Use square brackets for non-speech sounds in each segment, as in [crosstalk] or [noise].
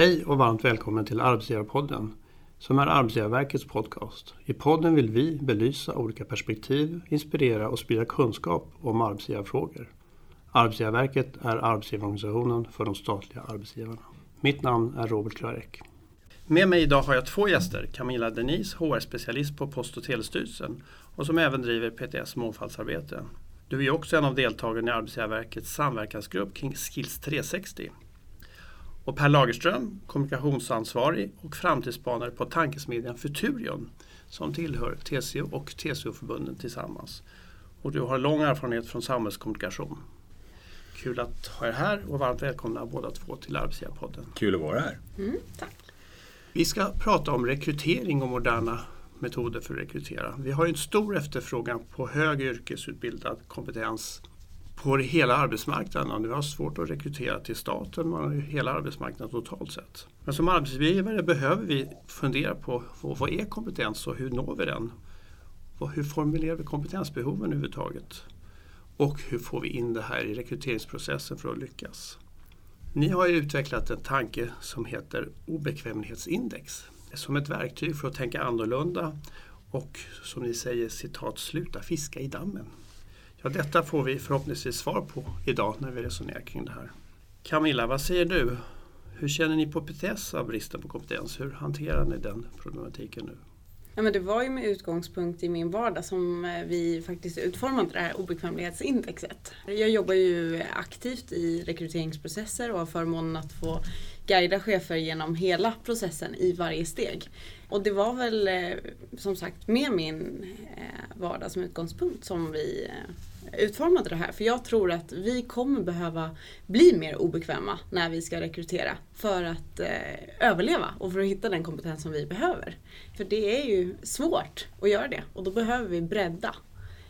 Hej och varmt välkommen till Arbetsgivarpodden som är Arbetsgivarverkets podcast. I podden vill vi belysa olika perspektiv, inspirera och sprida kunskap om arbetsgivarfrågor. Arbetsgivarverket är arbetsgivarorganisationen för de statliga arbetsgivarna. Mitt namn är Robert Klarek. Med mig idag har jag två gäster. Camilla Denise, HR-specialist på Post och telestyrelsen och som även driver PTS mångfaldsarbete. Du är också en av deltagarna i Arbetsgivarverkets samverkansgrupp kring Skills 360. Och Per Lagerström, kommunikationsansvarig och framtidsspanare på tankesmedjan Futurion som tillhör TCO och TCO-förbunden tillsammans. Och du har lång erfarenhet från samhällskommunikation. Kul att ha er här och varmt välkomna båda två till Arbetsgivarpodden. Kul att vara här. Mm, tack. Vi ska prata om rekrytering och moderna metoder för att rekrytera. Vi har en stor efterfrågan på hög yrkesutbildad kompetens på hela arbetsmarknaden. Det har svårt att rekrytera till staten, man har hela arbetsmarknaden totalt sett. Men som arbetsgivare behöver vi fundera på vad är kompetens och hur når vi den? Hur formulerar vi kompetensbehoven överhuvudtaget? Och hur får vi in det här i rekryteringsprocessen för att lyckas? Ni har utvecklat en tanke som heter obekvämlighetsindex som ett verktyg för att tänka annorlunda och som ni säger citat sluta fiska i dammen. Ja, detta får vi förhoppningsvis svar på idag när vi resonerar kring det här. Camilla, vad säger du? Hur känner ni på PTS av bristen på kompetens? Hur hanterar ni den problematiken nu? Ja, men det var ju med utgångspunkt i min vardag som eh, vi faktiskt utformade det här obekvämlighetsindexet. Jag jobbar ju aktivt i rekryteringsprocesser och har förmånen att få guida chefer genom hela processen i varje steg. Och det var väl eh, som sagt med min eh, vardag som utgångspunkt som vi utformade det här. För jag tror att vi kommer behöva bli mer obekväma när vi ska rekrytera för att eh, överleva och för att hitta den kompetens som vi behöver. För det är ju svårt att göra det och då behöver vi bredda.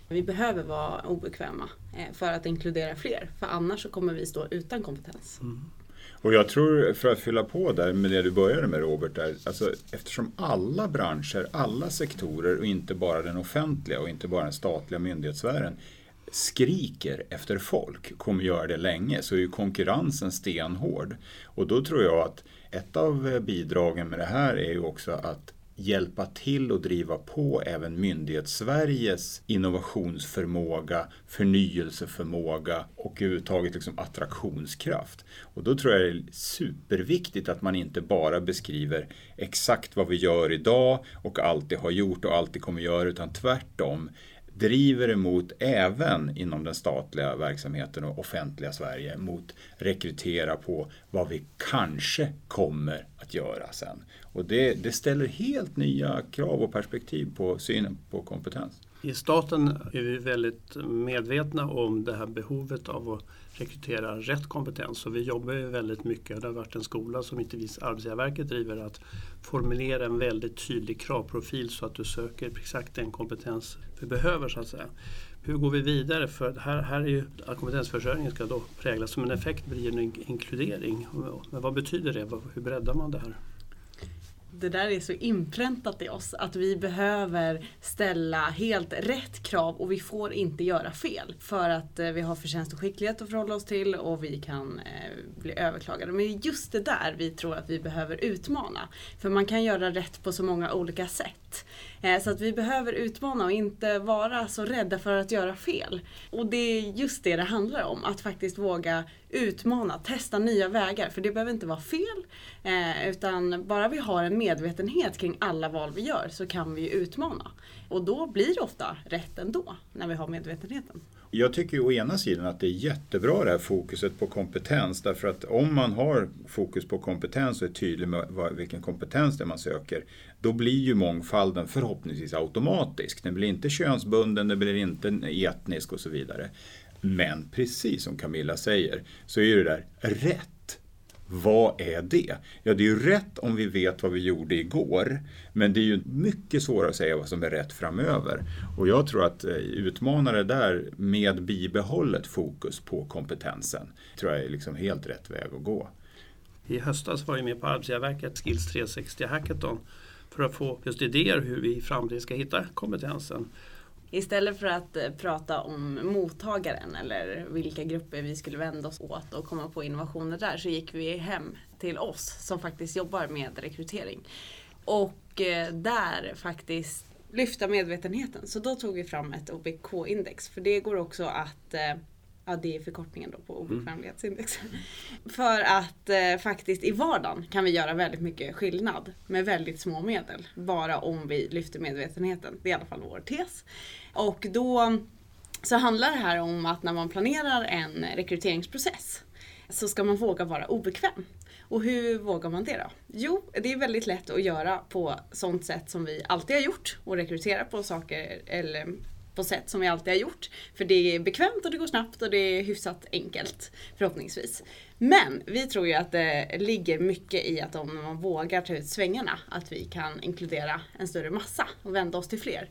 Vi behöver vara obekväma eh, för att inkludera fler för annars så kommer vi stå utan kompetens. Mm. Och jag tror, för att fylla på där med det du började med Robert, där, alltså, eftersom alla branscher, alla sektorer och inte bara den offentliga och inte bara den statliga myndighetssfären skriker efter folk, kommer göra det länge, så är ju konkurrensen stenhård. Och då tror jag att ett av eh, bidragen med det här är ju också att hjälpa till och driva på även myndighets-Sveriges innovationsförmåga, förnyelseförmåga och överhuvudtaget liksom attraktionskraft. Och då tror jag det är superviktigt att man inte bara beskriver exakt vad vi gör idag och alltid har gjort och alltid kommer göra, utan tvärtom driver emot även inom den statliga verksamheten och offentliga Sverige mot rekrytera på vad vi kanske kommer att göra sen. Och det, det ställer helt nya krav och perspektiv på synen på kompetens. I staten är vi väldigt medvetna om det här behovet av att rekrytera rätt kompetens. Och vi jobbar ju väldigt mycket, det har varit en skola som inte minst Arbetsgivarverket driver, att formulera en väldigt tydlig kravprofil så att du söker exakt den kompetens vi behöver så att säga. Hur går vi vidare? För här, här är ju att kompetensförsörjningen ska då präglas som en effekt blir en inkludering. Men vad betyder det? Hur breddar man det här? Det där är så inpräntat i oss att vi behöver ställa helt rätt krav och vi får inte göra fel. För att eh, vi har förtjänst och skicklighet att förhålla oss till och vi kan eh, bli överklagade. Men det är just det där vi tror att vi behöver utmana. För man kan göra rätt på så många olika sätt. Eh, så att vi behöver utmana och inte vara så rädda för att göra fel. Och det är just det det handlar om, att faktiskt våga utmana, testa nya vägar. För det behöver inte vara fel, eh, utan bara vi har en medvetenhet kring alla val vi gör så kan vi utmana. Och då blir det ofta rätt ändå, när vi har medvetenheten. Jag tycker ju å ena sidan att det är jättebra det här fokuset på kompetens. Därför att om man har fokus på kompetens och är tydlig med vilken kompetens det är man söker. Då blir ju mångfalden förhoppningsvis automatisk. Den blir inte könsbunden, den blir inte etnisk och så vidare. Men precis som Camilla säger så är det där rätt vad är det? Ja, det är ju rätt om vi vet vad vi gjorde igår. Men det är ju mycket svårare att säga vad som är rätt framöver. Och jag tror att eh, utmana det där med bibehållet fokus på kompetensen tror jag är liksom helt rätt väg att gå. I höstas var jag med på Arbetsgivarverket Skills 360 Hackathon för att få just idéer hur vi i framtiden ska hitta kompetensen. Istället för att eh, prata om mottagaren eller vilka grupper vi skulle vända oss åt och komma på innovationer där så gick vi hem till oss som faktiskt jobbar med rekrytering. Och eh, där faktiskt lyfta medvetenheten. Så då tog vi fram ett OBK-index. För det går också att eh, Ja, det är förkortningen då på obekvämlighetsindex. Mm. För att eh, faktiskt i vardagen kan vi göra väldigt mycket skillnad med väldigt små medel. Bara om vi lyfter medvetenheten. Det är i alla fall vår tes. Och då så handlar det här om att när man planerar en rekryteringsprocess så ska man våga vara obekväm. Och hur vågar man det då? Jo, det är väldigt lätt att göra på sånt sätt som vi alltid har gjort och rekrytera på saker eller på sätt som vi alltid har gjort. För det är bekvämt och det går snabbt och det är hyfsat enkelt förhoppningsvis. Men vi tror ju att det ligger mycket i att om man vågar ta ut svängarna att vi kan inkludera en större massa och vända oss till fler.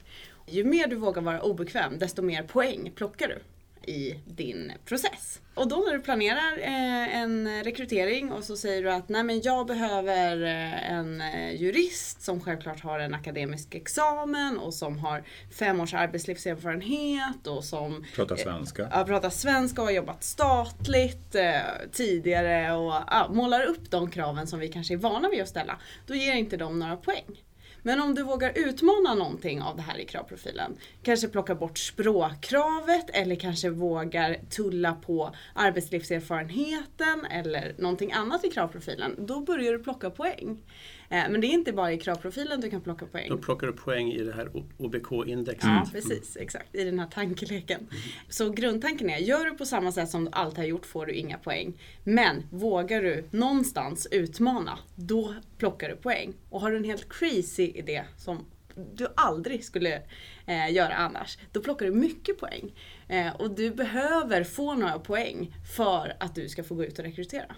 Ju mer du vågar vara obekväm desto mer poäng plockar du i din process. Och då när du planerar eh, en rekrytering och så säger du att nej men jag behöver eh, en eh, jurist som självklart har en akademisk examen och som har fem års arbetslivserfarenhet och som pratar svenska. Ja, pratar svenska och har jobbat statligt tidigare och ja, målar upp de kraven som vi kanske är vana vid att ställa. Då ger inte de några poäng. Men om du vågar utmana någonting av det här i kravprofilen, kanske plocka bort språkkravet eller kanske vågar tulla på arbetslivserfarenheten eller någonting annat i kravprofilen, då börjar du plocka poäng. Eh, men det är inte bara i kravprofilen du kan plocka poäng. Då plockar du poäng i det här OBK-indexet. Ja, precis. Exakt. I den här tankeleken. Mm. Så grundtanken är, gör du på samma sätt som du alltid har gjort får du inga poäng. Men vågar du någonstans utmana, då plockar du poäng. Och har du en helt crazy idé som du aldrig skulle eh, göra annars, då plockar du mycket poäng. Eh, och du behöver få några poäng för att du ska få gå ut och rekrytera.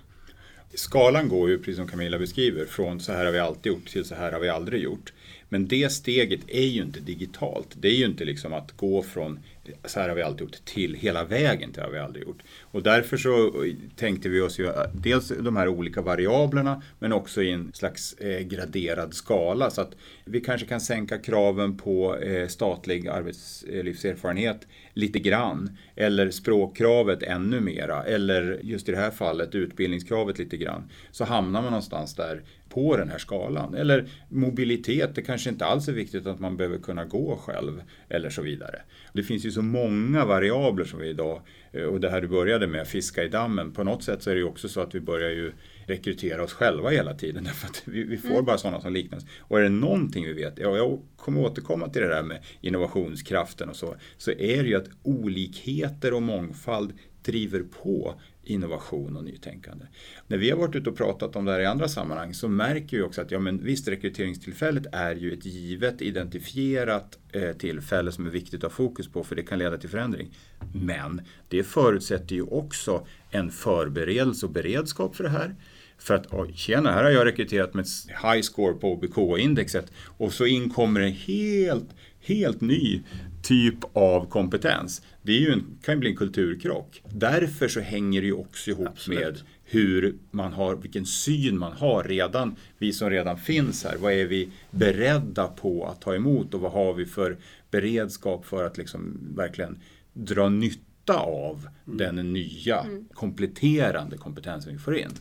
Skalan går ju, precis som Camilla beskriver, från så här har vi alltid gjort till så här har vi aldrig gjort. Men det steget är ju inte digitalt. Det är ju inte liksom att gå från så här har vi alltid gjort till hela vägen till har vi aldrig gjort. Och därför så tänkte vi oss ju äh, dels de här olika variablerna men också i en slags eh, graderad skala så att vi kanske kan sänka kraven på eh, statlig arbetslivserfarenhet lite grann. Eller språkkravet ännu mera. Eller just i det här fallet utbildningskravet lite grann. Så hamnar man någonstans där på den här skalan. Eller mobilitet, det kanske inte alls är viktigt att man behöver kunna gå själv eller så vidare. Det finns ju så många variabler som vi idag, eh, och det här du började med, fiska i dammen, på något sätt så är det ju också så att vi börjar ju rekrytera oss själva hela tiden. [laughs] Därför att vi, vi får mm. bara sådana som liknas. Och är det någonting vi vet, ja, jag kommer återkomma till det där med innovationskraften och så, så är det ju att olikheter och mångfald driver på innovation och nytänkande. När vi har varit ute och pratat om det här i andra sammanhang så märker vi också att ja, men visst, rekryteringstillfället är ju ett givet identifierat eh, tillfälle som är viktigt att ha fokus på för det kan leda till förändring. Men det förutsätter ju också en förberedelse och beredskap för det här. För att, oj, tjena, här har jag rekryterat med high score på OBK-indexet och så inkommer en helt, helt ny typ av kompetens. Det är ju en, kan ju bli en kulturkrock. Därför så hänger det ju också ihop Absolut. med hur man har, vilken syn man har redan, vi som redan finns här. Vad är vi beredda på att ta emot och vad har vi för beredskap för att liksom verkligen dra nytta av mm. den nya mm. kompletterande kompetensen vi får in.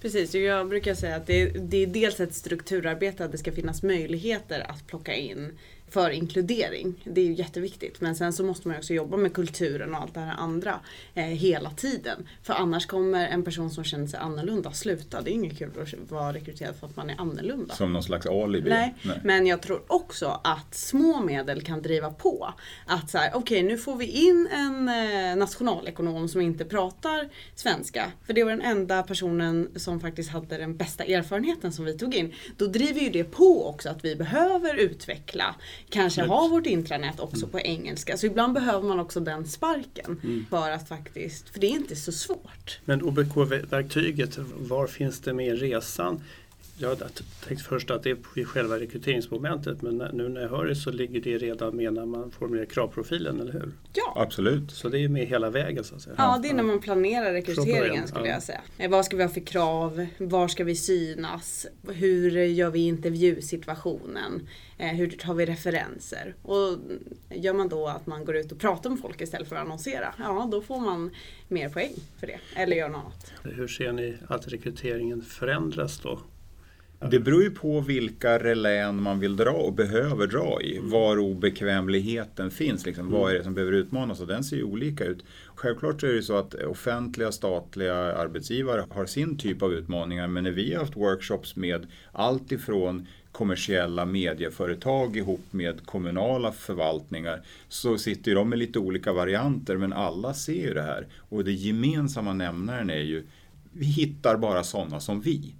Precis, jag brukar säga att det, det är dels ett strukturarbete att det ska finnas möjligheter att plocka in för inkludering. Det är ju jätteviktigt. Men sen så måste man också jobba med kulturen och allt det här andra eh, hela tiden. För annars kommer en person som känner sig annorlunda sluta. Det är inget kul att vara rekryterad för att man är annorlunda. Som någon slags alibi? Nej, Nej. men jag tror också att små medel kan driva på. Att så här, okej okay, nu får vi in en eh, nationalekonom som inte pratar svenska. För det var den enda personen som faktiskt hade den bästa erfarenheten som vi tog in. Då driver ju det på också att vi behöver utveckla kanske Absolut. ha vårt intranät också mm. på engelska. Så ibland behöver man också den sparken mm. för att faktiskt, för det är inte så svårt. Men OBK-verktyget, var finns det med i resan? Jag tänkte först att det är själva rekryteringsmomentet men nu när jag hör det så ligger det redan med när man formulerar kravprofilen, eller hur? Ja, Absolut. Så det är med hela vägen så att säga. ja det är när man planerar rekryteringen skulle ja. jag säga. Eh, Vad ska vi ha för krav? Var ska vi synas? Hur gör vi intervjusituationen? Eh, Hur tar vi referenser? Och gör man då att man går ut och pratar med folk istället för att annonsera, ja då får man mer poäng för det. Eller gör något annat. Hur ser ni att rekryteringen förändras då? Det beror ju på vilka relän man vill dra och behöver dra i. Var obekvämligheten finns. Liksom. Vad är det som behöver utmanas? Och den ser ju olika ut. Självklart så är det så att offentliga statliga arbetsgivare har sin typ av utmaningar. Men när vi har haft workshops med allt ifrån kommersiella medieföretag ihop med kommunala förvaltningar så sitter de med lite olika varianter men alla ser ju det här. Och det gemensamma nämnaren är ju vi hittar bara sådana som vi.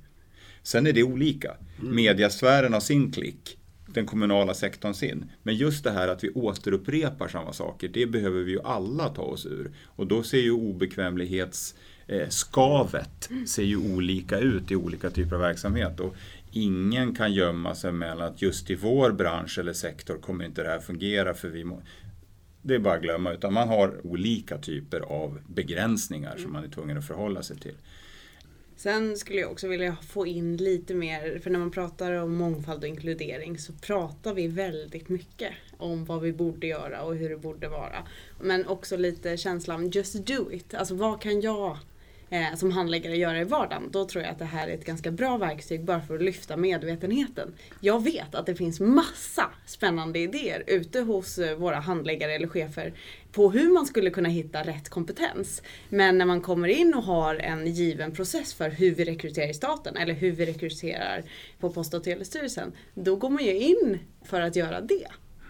Sen är det olika. Mediasfären har sin klick, den kommunala sektorn sin. Men just det här att vi återupprepar samma saker, det behöver vi ju alla ta oss ur. Och då ser ju obekvämlighetsskavet ser ju olika ut i olika typer av verksamhet. Och ingen kan gömma sig mellan att just i vår bransch eller sektor kommer inte det här fungera för vi må... Det är bara att glömma, utan man har olika typer av begränsningar som man är tvungen att förhålla sig till. Sen skulle jag också vilja få in lite mer, för när man pratar om mångfald och inkludering så pratar vi väldigt mycket om vad vi borde göra och hur det borde vara. Men också lite känslan just do it. Alltså vad kan jag eh, som handläggare göra i vardagen? Då tror jag att det här är ett ganska bra verktyg bara för att lyfta medvetenheten. Jag vet att det finns massa spännande idéer ute hos eh, våra handläggare eller chefer på hur man skulle kunna hitta rätt kompetens. Men när man kommer in och har en given process för hur vi rekryterar i staten eller hur vi rekryterar på Post och telestyrelsen, då går man ju in för att göra det.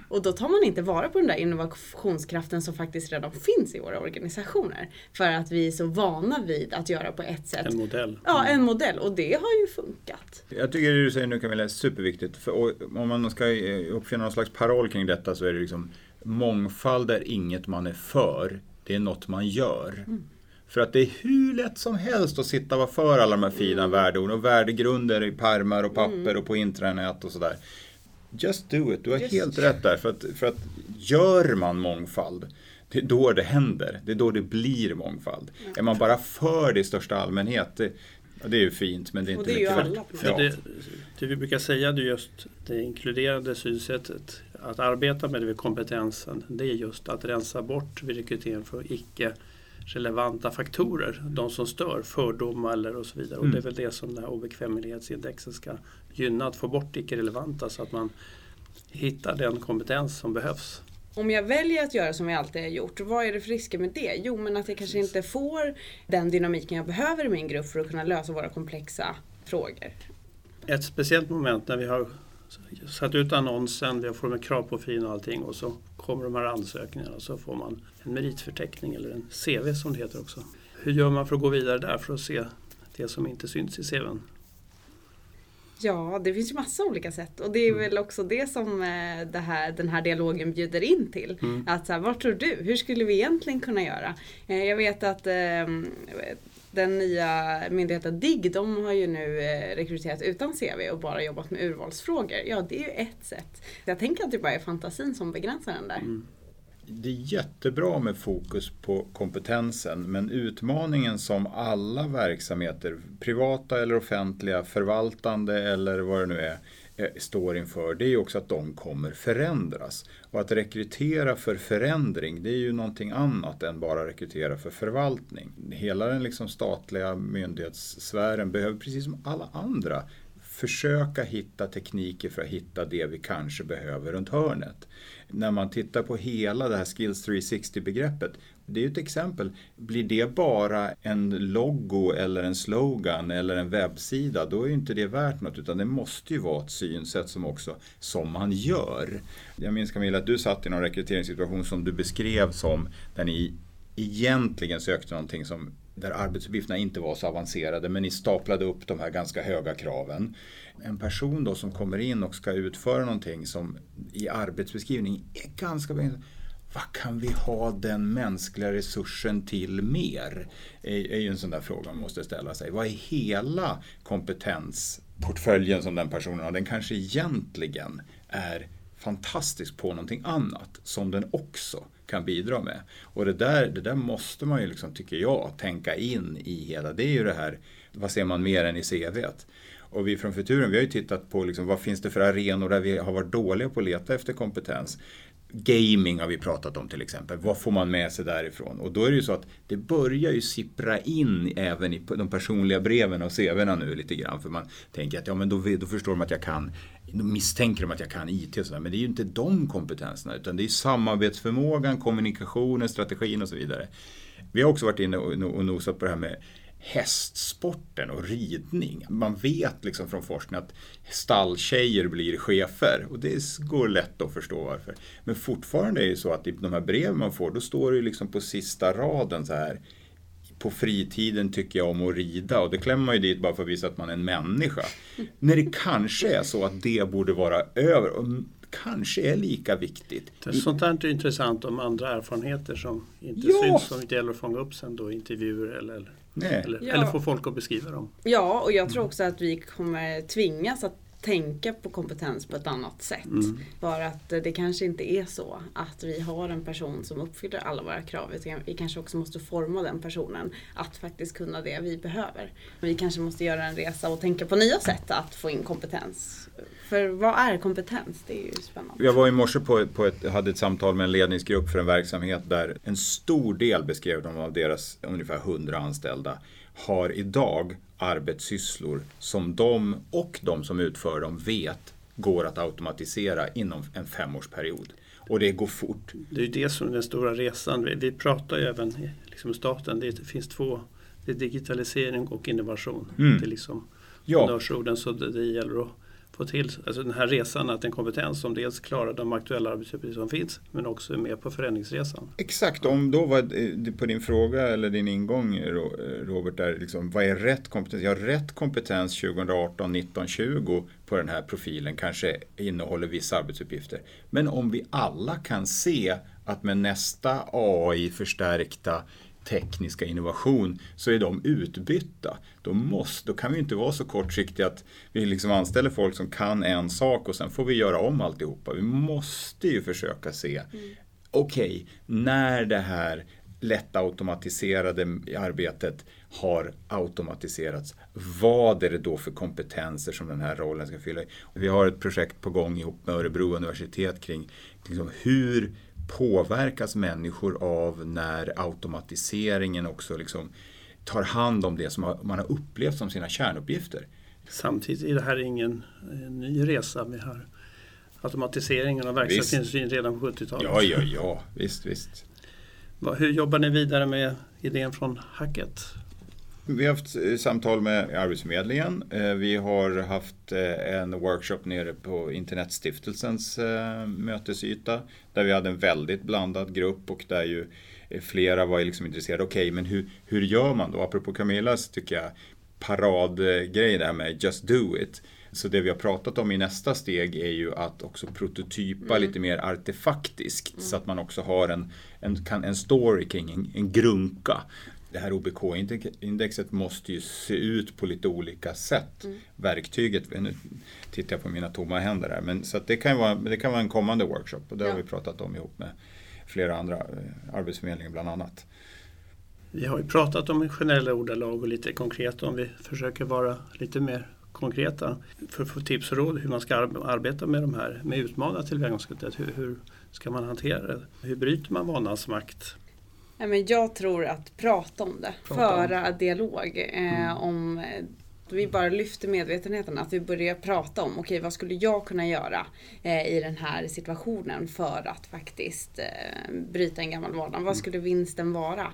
Och då tar man inte vara på den där innovationskraften som faktiskt redan finns i våra organisationer. För att vi är så vana vid att göra på ett sätt. En modell. Ja, en modell. Och det har ju funkat. Jag tycker det du säger nu Camilla är superviktigt. För om man ska eh, uppfinna någon slags paroll kring detta så är det liksom mångfald är inget man är för, det är något man gör. För att det är hur lätt som helst att sitta och vara för alla de här fina värdeorden och värdegrunder i pärmar och papper och på intranät och sådär. Just do it, du har Just- helt rätt där. För att, för att gör man mångfald, det är då det händer. Det är då det blir mångfald. Är man bara för det i största allmänhet, det, ja, det är ju fint men det är Och inte det är ju mycket alla För Ja. det, det vi brukar säga det är just det inkluderande synsättet. Att arbeta med det vid kompetensen, det är just att rensa bort vid rekrytering för icke relevanta faktorer. De som stör, fördomar eller och så vidare. Och det är väl det som det här obekvämlighetsindexet ska gynna, att få bort icke-relevanta så att man hittar den kompetens som behövs. Om jag väljer att göra som jag alltid har gjort, vad är det för risker med det? Jo, men att jag kanske inte får den dynamiken jag behöver i min grupp för att kunna lösa våra komplexa frågor. Ett speciellt moment när vi har satt ut annonsen, vi har format kravprofil och allting och så kommer de här ansökningarna och så får man en meritförteckning eller en CV som det heter också. Hur gör man för att gå vidare där för att se det som inte syns i CVn? Ja, det finns ju massa olika sätt och det är väl också det som eh, det här, den här dialogen bjuder in till. Att så här, vad tror du? Hur skulle vi egentligen kunna göra? Eh, Jag vet att eh, den nya myndigheten DIGG, de har ju nu eh, rekryterat utan CV och bara jobbat med urvalsfrågor. Ja, det är ju ett sätt. Jag tänker att det bara är fantasin som begränsar den där. Det är jättebra med fokus på kompetensen men utmaningen som alla verksamheter, privata eller offentliga, förvaltande eller vad det nu är, eh, står inför det är ju också att de kommer förändras. Och att rekrytera för förändring det är ju någonting annat än bara rekrytera för förvaltning. Hela den liksom statliga myndighetssfären behöver precis som alla andra försöka hitta tekniker för att hitta det vi kanske behöver runt hörnet. När man tittar på hela det här Skills 360-begreppet, det är ju ett exempel. Blir det bara en logo eller en slogan eller en webbsida, då är ju inte det värt något utan det måste ju vara ett synsätt som också, som man gör. Jag minns Camilla att du satt i någon rekryteringssituation som du beskrev som där ni egentligen sökte någonting som där arbetsuppgifterna inte var så avancerade men ni staplade upp de här ganska höga kraven. En person då som kommer in och ska utföra någonting som i arbetsbeskrivning är ganska. Vad kan vi ha den mänskliga resursen till mer? är, är ju en sån där fråga man måste ställa sig. Vad är hela kompetensportföljen som den personen har, den kanske egentligen är fantastisk på någonting annat som den också kan bidra med. Och det där, det där måste man ju, liksom, tycker jag, tänka in i hela. Det är ju det här, vad ser man mer än i CVt? Och vi från Futuren, vi har ju tittat på liksom, vad finns det för arenor där vi har varit dåliga på att leta efter kompetens. Gaming har vi pratat om till exempel. Vad får man med sig därifrån? Och då är det ju så att det börjar ju sippra in även i de personliga breven och CVna nu lite grann. För man tänker att ja, men då, då förstår de att jag kan då misstänker de att jag kan IT och sådär. Men det är ju inte de kompetenserna utan det är samarbetsförmågan, kommunikationen, strategin och så vidare. Vi har också varit inne och nosat på det här med hästsporten och ridning. Man vet liksom från forskning att stalltjejer blir chefer och det går lätt att förstå varför. Men fortfarande är det så att i de här breven man får då står det liksom på sista raden så här på fritiden tycker jag om att rida och det klämmer man ju dit bara för att visa att man är en människa. När det kanske är så att det borde vara över och kanske är lika viktigt. Sånt här är intressant om andra erfarenheter som inte ja. syns som det gäller att fånga upp sen då intervjuer eller, eller, ja. eller få folk att beskriva dem. Ja, och jag tror också att vi kommer tvingas att tänka på kompetens på ett annat sätt. Mm. För att det kanske inte är så att vi har en person som uppfyller alla våra krav. Utan vi kanske också måste forma den personen att faktiskt kunna det vi behöver. Vi kanske måste göra en resa och tänka på nya sätt att få in kompetens. För vad är kompetens? Det är ju spännande. Jag var i morse på, på ett, hade ett samtal med en ledningsgrupp för en verksamhet där en stor del beskrev de av deras ungefär 100 anställda har idag arbetssysslor som de och de som utför dem vet går att automatisera inom en femårsperiod. Och det går fort. Det är ju det som är den stora resan. Vi pratar ju även liksom staten, det finns två, det är digitalisering och innovation. Mm. Det är liksom ja. honnörsorden så det, det gäller att få till alltså den här resan, att en kompetens som dels klarar de aktuella arbetsuppgifter som finns men också är med på förändringsresan. Exakt, om då var eh, på din fråga eller din ingång eh, eh, Robert, där liksom, vad är rätt kompetens? Ja, rätt kompetens 2018, 19, 20 på den här profilen kanske innehåller vissa arbetsuppgifter. Men om vi alla kan se att med nästa AI-förstärkta tekniska innovation så är de utbytta. Då, måste, då kan vi inte vara så kortsiktiga att vi liksom anställer folk som kan en sak och sen får vi göra om alltihopa. Vi måste ju försöka se, mm. okej, okay, när det här lätt automatiserade arbetet har automatiserats. Vad är det då för kompetenser som den här rollen ska fylla? Vi har ett projekt på gång ihop med Örebro universitet kring liksom hur påverkas människor av när automatiseringen också liksom tar hand om det som man har upplevt som sina kärnuppgifter. Samtidigt är det här ingen eh, ny resa. Vi har automatiseringen av verkstadsindustrin redan på 70-talet. Ja, ja, ja, visst, visst. Hur jobbar ni vidare med idén från Hacket? Vi har haft eh, samtal med Arbetsförmedlingen. Eh, vi har haft eh, en workshop nere på Internetstiftelsens mötesyta där vi hade en väldigt blandad grupp och där ju flera var liksom intresserade. Okej, okay, men hur, hur gör man då? Apropå Camillas tycker jag paradgrej där med just do it. Så det vi har pratat om i nästa steg är ju att också prototypa mm. lite mer artefaktiskt mm. så att man också har en, en, en story kring en, en grunka det här OBK-indexet måste ju se ut på lite olika sätt. Mm. Verktyget, nu tittar jag på mina tomma händer här, men så det, kan vara, det kan vara en kommande workshop och det ja. har vi pratat om ihop med flera andra, eh, Arbetsförmedlingen bland annat. Vi har ju pratat om generella ordalag och lite konkret om vi försöker vara lite mer konkreta för att få tips och råd hur man ska arbeta med de här med utmanat tillvägagångssättet. Hur, hur ska man hantera det? Hur bryter man vanans makt? Jag tror att prata om det, prata föra om. dialog eh, mm. om vi bara lyfter medvetenheten, att vi börjar prata om, okej okay, vad skulle jag kunna göra eh, i den här situationen för att faktiskt eh, bryta en gammal. Mm. Vad skulle vinsten vara?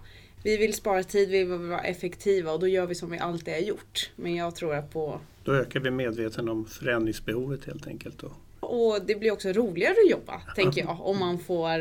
Vi vill spara tid, vi vill vara effektiva och då gör vi som vi alltid har gjort. Men jag tror att på... Då ökar vi medveten om förändringsbehovet helt enkelt. Då. Och det blir också roligare att jobba, tänker jag. Om man får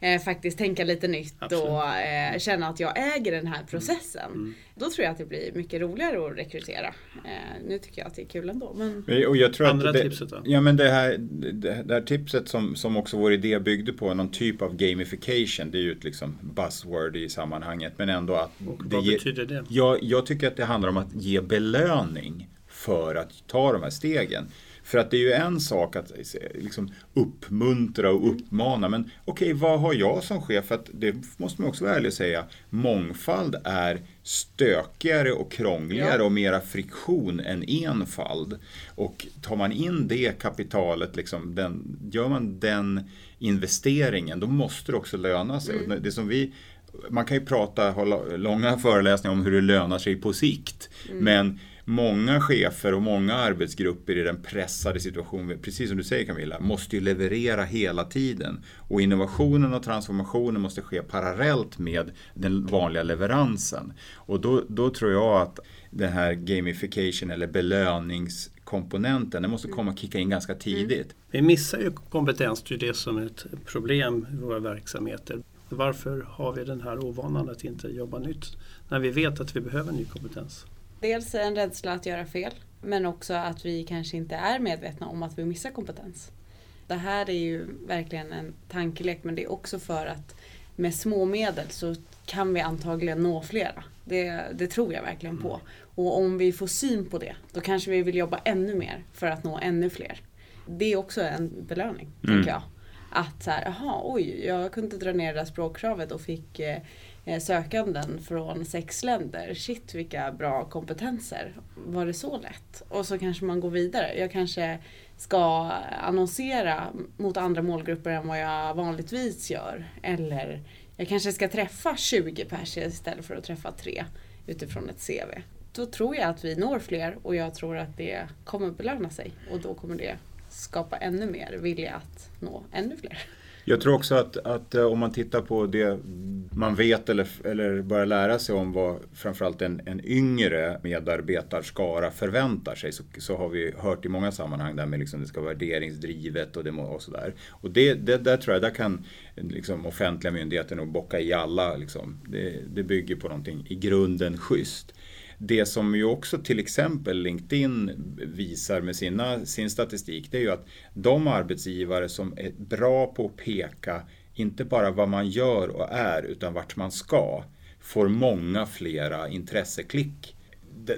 eh, faktiskt tänka lite nytt Absolut. och eh, känna att jag äger den här processen. Mm. Då tror jag att det blir mycket roligare att rekrytera. Eh, nu tycker jag att det är kul ändå. Men... Och jag tror Andra att det, tipset då? Ja men det här, det, det här tipset som, som också vår idé byggde på, någon typ av gamification. Det är ju ett liksom buzzword i sammanhanget. Men ändå att... Och vad ger, betyder det? Jag, jag tycker att det handlar om att ge belöning för att ta de här stegen. För att det är ju en sak att liksom uppmuntra och uppmana, men okej, okay, vad har jag som chef? För att det måste man också vara ärlig och säga, mångfald är stökigare och krångligare ja. och mera friktion än enfald. Och tar man in det kapitalet, liksom, den, gör man den investeringen, då måste det också löna sig. Mm. Det som vi man kan ju prata, hålla långa föreläsningar om hur det lönar sig på sikt. Mm. Men många chefer och många arbetsgrupper i den pressade situationen, precis som du säger Camilla, måste ju leverera hela tiden. Och innovationen och transformationen måste ske parallellt med den vanliga leveransen. Och då, då tror jag att den här gamification eller belöningskomponenten, den måste komma och kicka in ganska tidigt. Mm. Vi missar ju kompetens, det är det som är ett problem i våra verksamheter. Varför har vi den här ovanan att inte jobba nytt när vi vet att vi behöver ny kompetens? Dels en rädsla att göra fel men också att vi kanske inte är medvetna om att vi missar kompetens. Det här är ju verkligen en tankelek men det är också för att med små medel så kan vi antagligen nå flera. Det, det tror jag verkligen på. Och om vi får syn på det då kanske vi vill jobba ännu mer för att nå ännu fler. Det är också en belöning, mm. tänker jag. Att så här, jaha, oj, jag kunde dra ner det där språkkravet och fick Eh, Eh, sökanden från sex länder. Shit vilka bra kompetenser. Var det så lätt? Och så kanske man går vidare. Jag kanske ska annonsera mot andra målgrupper än vad jag vanligtvis gör. Eller jag kanske ska träffa 20 personer istället för att träffa tre utifrån ett CV. Då tror jag att vi når fler och jag tror att det kommer belöna sig och då kommer det skapa ännu mer vilja att nå ännu fler. Jag tror också att, att eh, om man tittar på det man vet eller, eller börjar lära sig om vad framförallt en, en yngre medarbetarskara förväntar sig så, så har vi hört i många sammanhang där med liksom det ska vara värderingsdrivet och, det, och sådär. Och det, det, där tror jag, där kan liksom offentliga myndigheter nog bocka i alla. Liksom. Det, det bygger på någonting i grunden schysst. Det som ju också till exempel LinkedIn visar med sina, sin statistik det är ju att de arbetsgivare som är bra på att peka inte bara vad man gör och är utan vart man ska får många flera intresseklick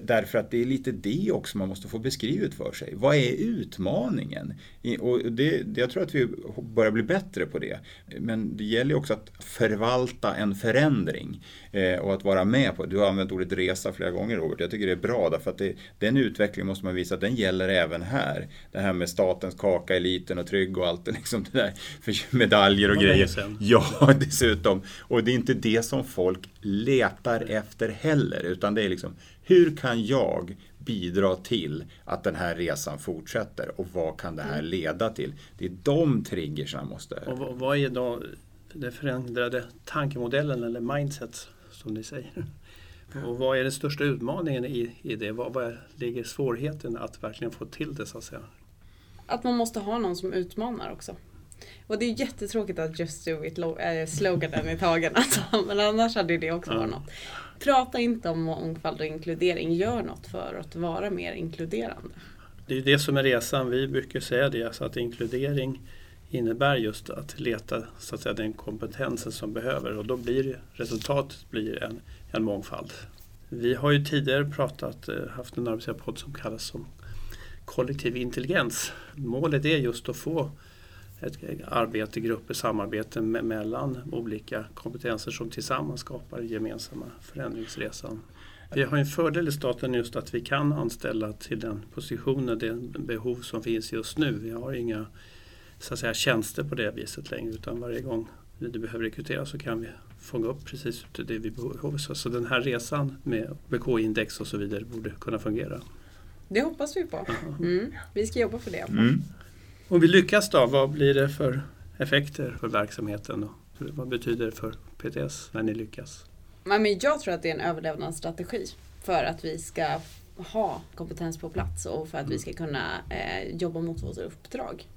därför att det är lite det också man måste få beskrivet för sig. Vad är utmaningen? Och det, jag tror att vi börjar bli bättre på det. Men det gäller också att förvalta en förändring eh, och att vara med på det. Du har använt ordet resa flera gånger Robert. Jag tycker det är bra därför att det, den utvecklingen måste man visa att den gäller även här. Det här med statens kaka, eliten och trygg och allt liksom det där. För medaljer och, grejer. Ja, [laughs] dessutom. Och det är inte det som folk letar efter heller utan det är liksom hur kan jag bidra till att den här resan fortsätter och vad kan det här mm. leda till? Det är de triggersarna måste... Och vad är då den förändrade tankemodellen eller mindset som ni säger? Och vad är den största utmaningen i, i det? Vad, vad ligger svårigheten att verkligen få till det så att säga? Att man måste ha någon som utmanar också. Och det är jättetråkigt att Just Do It är sloganen i tagen [laughs] alltså. Men annars hade det också varit något. Prata inte om mångfald och inkludering. Gör något för att vara mer inkluderande. Det är det som är resan. Vi brukar säga det, alltså att inkludering innebär just att leta så att säga, den kompetensen som behöver och då blir resultatet blir en, en mångfald. Vi har ju tidigare pratat, eh, haft en arbetsgivarpodd som kallas som kollektiv intelligens. Målet är just att få ett arbete, grupper, samarbete mellan olika kompetenser som tillsammans skapar gemensamma förändringsresan. Vi har en fördel i staten just att vi kan anställa till den positionen, det behov som finns just nu. Vi har inga så att säga, tjänster på det viset längre utan varje gång vi behöver rekrytera så kan vi fånga upp precis det vi behöver. Så den här resan med BK-index och så vidare borde kunna fungera. Det hoppas vi på. Mm. Vi ska jobba för det. Mm. Om vi lyckas då, vad blir det för effekter för verksamheten? Och vad betyder det för PTS när ni lyckas? Men jag tror att det är en överlevnadsstrategi för att vi ska ha kompetens på plats och för att vi ska kunna eh, jobba mot vårt uppdrag.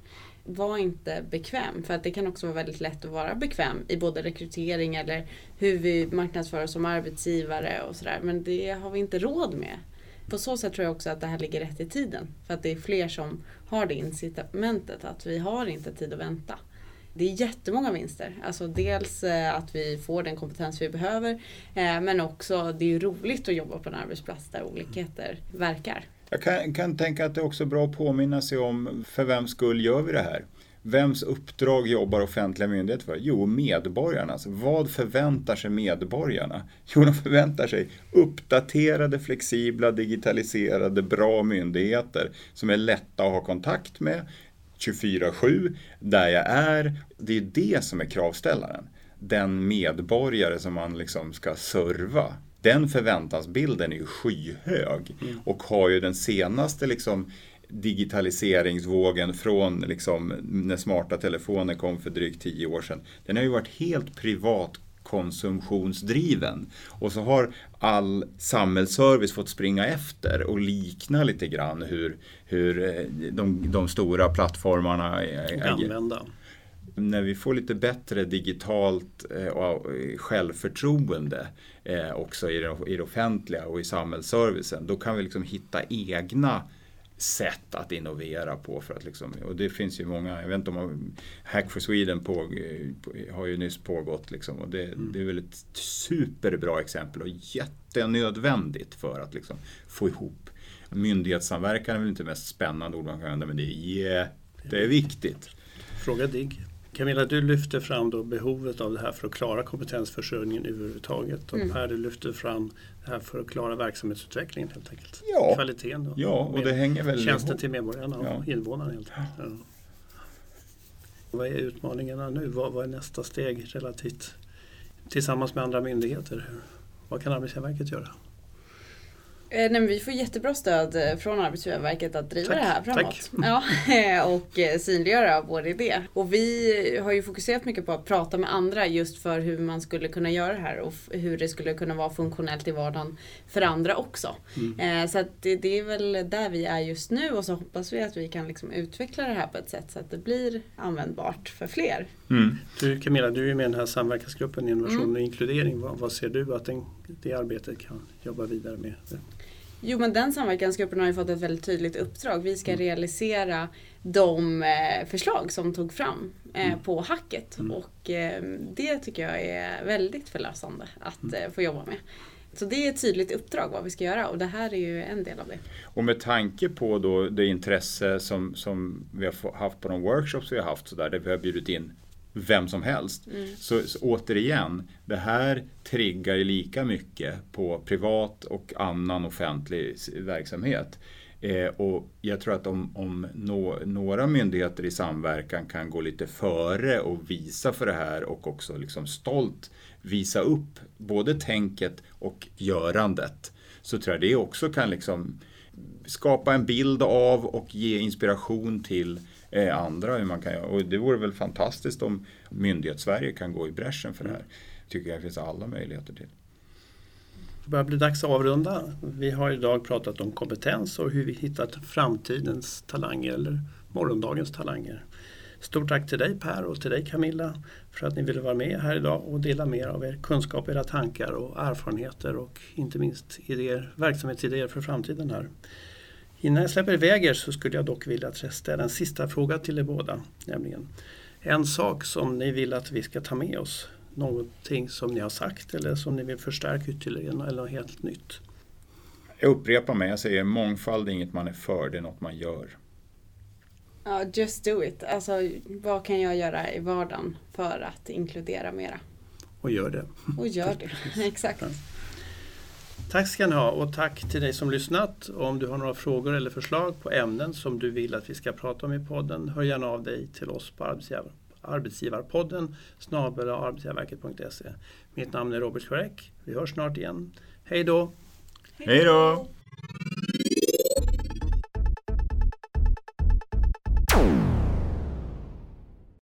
Var inte bekväm, för att det kan också vara väldigt lätt att vara bekväm i både rekrytering eller hur vi marknadsför oss som arbetsgivare och sådär. Men det har vi inte råd med på så sätt tror jag också att det här ligger rätt i tiden. För att det är fler som har det incitamentet att vi har inte tid att vänta. Det är jättemånga vinster. Alltså dels eh, att vi får den kompetens vi behöver eh, men också det är roligt att jobba på en arbetsplats där olikheter verkar. Jag kan, kan tänka att det är också bra att påminna sig om för vems skull gör vi det här? Vems uppdrag jobbar offentliga myndigheter för? Jo, medborgarnas. Vad förväntar sig medborgarna? [laughs] Jo, de förväntar sig uppdaterade, flexibla, digitaliserade, bra myndigheter som är lätta att ha kontakt med 24-7, där jag är. Det är det som är kravställaren. Den medborgare som man liksom ska serva. Den förväntansbilden är ju skyhög mm. och har ju den senaste liksom digitaliseringsvågen från liksom när smarta telefoner kom för drygt tio år sedan. Den har ju varit helt privat konsumtionsdriven. Och så har all samhällsservice fått springa efter och likna lite grann hur, hur eh, de, de stora plattformarna använda. När vi får lite bättre digitalt eh, och självförtroende eh, också i det, i det offentliga och i samhällsservicen, då kan vi liksom hitta egna sätt att innovera på. För att liksom, och det finns ju många, jag vet inte om Hack for Sweden på, har ju nyss pågått. Liksom, och det, mm. det är väl ett superbra exempel och jättenödvändigt för att liksom få ihop. Myndighetssamverkan är väl inte det mest spännande ord man kan använda men det är jätteviktigt. Fråga DIGG. Camilla, du lyfter fram då behovet av det här för att klara kompetensförsörjningen överhuvudtaget. Och mm. Per, du lyfter fram det här för att klara verksamhetsutvecklingen helt enkelt. Ja, Kvaliteten då. Ja, och det hänger väl Tjänster ihop. till medborgarna och ja. invånarna helt enkelt. Ja. Vad är utmaningarna nu? Vad, vad är nästa steg relativt tillsammans med andra myndigheter? Vad kan Arbetsgivarverket göra? Eh, nej, vi får jättebra stöd eh, från Arbetsgivarverket att driva tack, det här framåt. Ja, [laughs] och eh, synliggöra vår idé. Och vi har ju fokuserat mycket på att prata med andra just för hur man skulle kunna göra det här och hur det skulle kunna vara funktionellt i vardagen för andra också. Mm. Så det, det, är väl där vi är just nu och så hoppas vi att vi kan liksom utveckla det här på ett sätt så att det blir användbart för fler. Mm. Du Camilla, du är med i den här samverkansgruppen Innovation mm. och inkludering. Vad, vad ser du att den, det arbetet kan jobba vidare med? Jo men den samverkansgruppen har ju fått ett väldigt tydligt uppdrag. Vi ska mm. realisera de eh, förslag som tog fram eh, mm. på hacket. Mm. Och eh, det tycker jag är väldigt förlösande att mm. få jobba med. Så det är ett tydligt uppdrag vad vi ska göra och det här är ju en del av det. Och med tanke på då det intresse som, som vi har haft på de workshops vi har haft så där, där vi har bjudit in vem som helst. Mm. Så, så, återigen, det här triggar lika mycket på privat och annan offentlig verksamhet. Eh, och jag tror att om, om no, några myndigheter i samverkan kan gå lite före och visa för det här och också liksom stolt visa upp både tänket och görandet så tror jag det också kan liksom skapa en bild av och ge inspiration till eh, andra hur man kan göra. Och det vore väl fantastiskt om myndighetssverige kan gå i bräschen för det här. tycker jag det finns alla möjligheter till. Det börjar bli dags att avrunda. Vi har idag pratat om kompetens och hur vi hittat framtidens talanger eller morgondagens talanger. Stort tack till dig Per och till dig Camilla för att ni ville vara med här idag och dela mer av er kunskap, era tankar och erfarenheter och inte minst idéer, verksamhetsidéer för framtiden här. Innan jag släpper iväg er så skulle jag dock vilja ställa en sista fråga till er båda. Nämligen en sak som ni vill att vi ska ta med oss. Någonting som ni har sagt eller som ni vill förstärka ytterligare eller något helt nytt. Jag upprepar mig, jag säger mångfald är inget man är för, det är något man gör. Ja, just do it. Alltså, vad kan jag göra i vardagen för att inkludera mera? Och gör det. Och gör det, [laughs] exakt. Tack ska ni ha och tack till dig som lyssnat. Om du har några frågor eller förslag på ämnen som du vill att vi ska prata om i podden, hör gärna av dig till oss på arbetsgivar, arbetsgivarpodden snabel arbetsgivarverket.se. Mitt namn är Robert Schwerek. Vi hörs snart igen. Hej då! Hej då!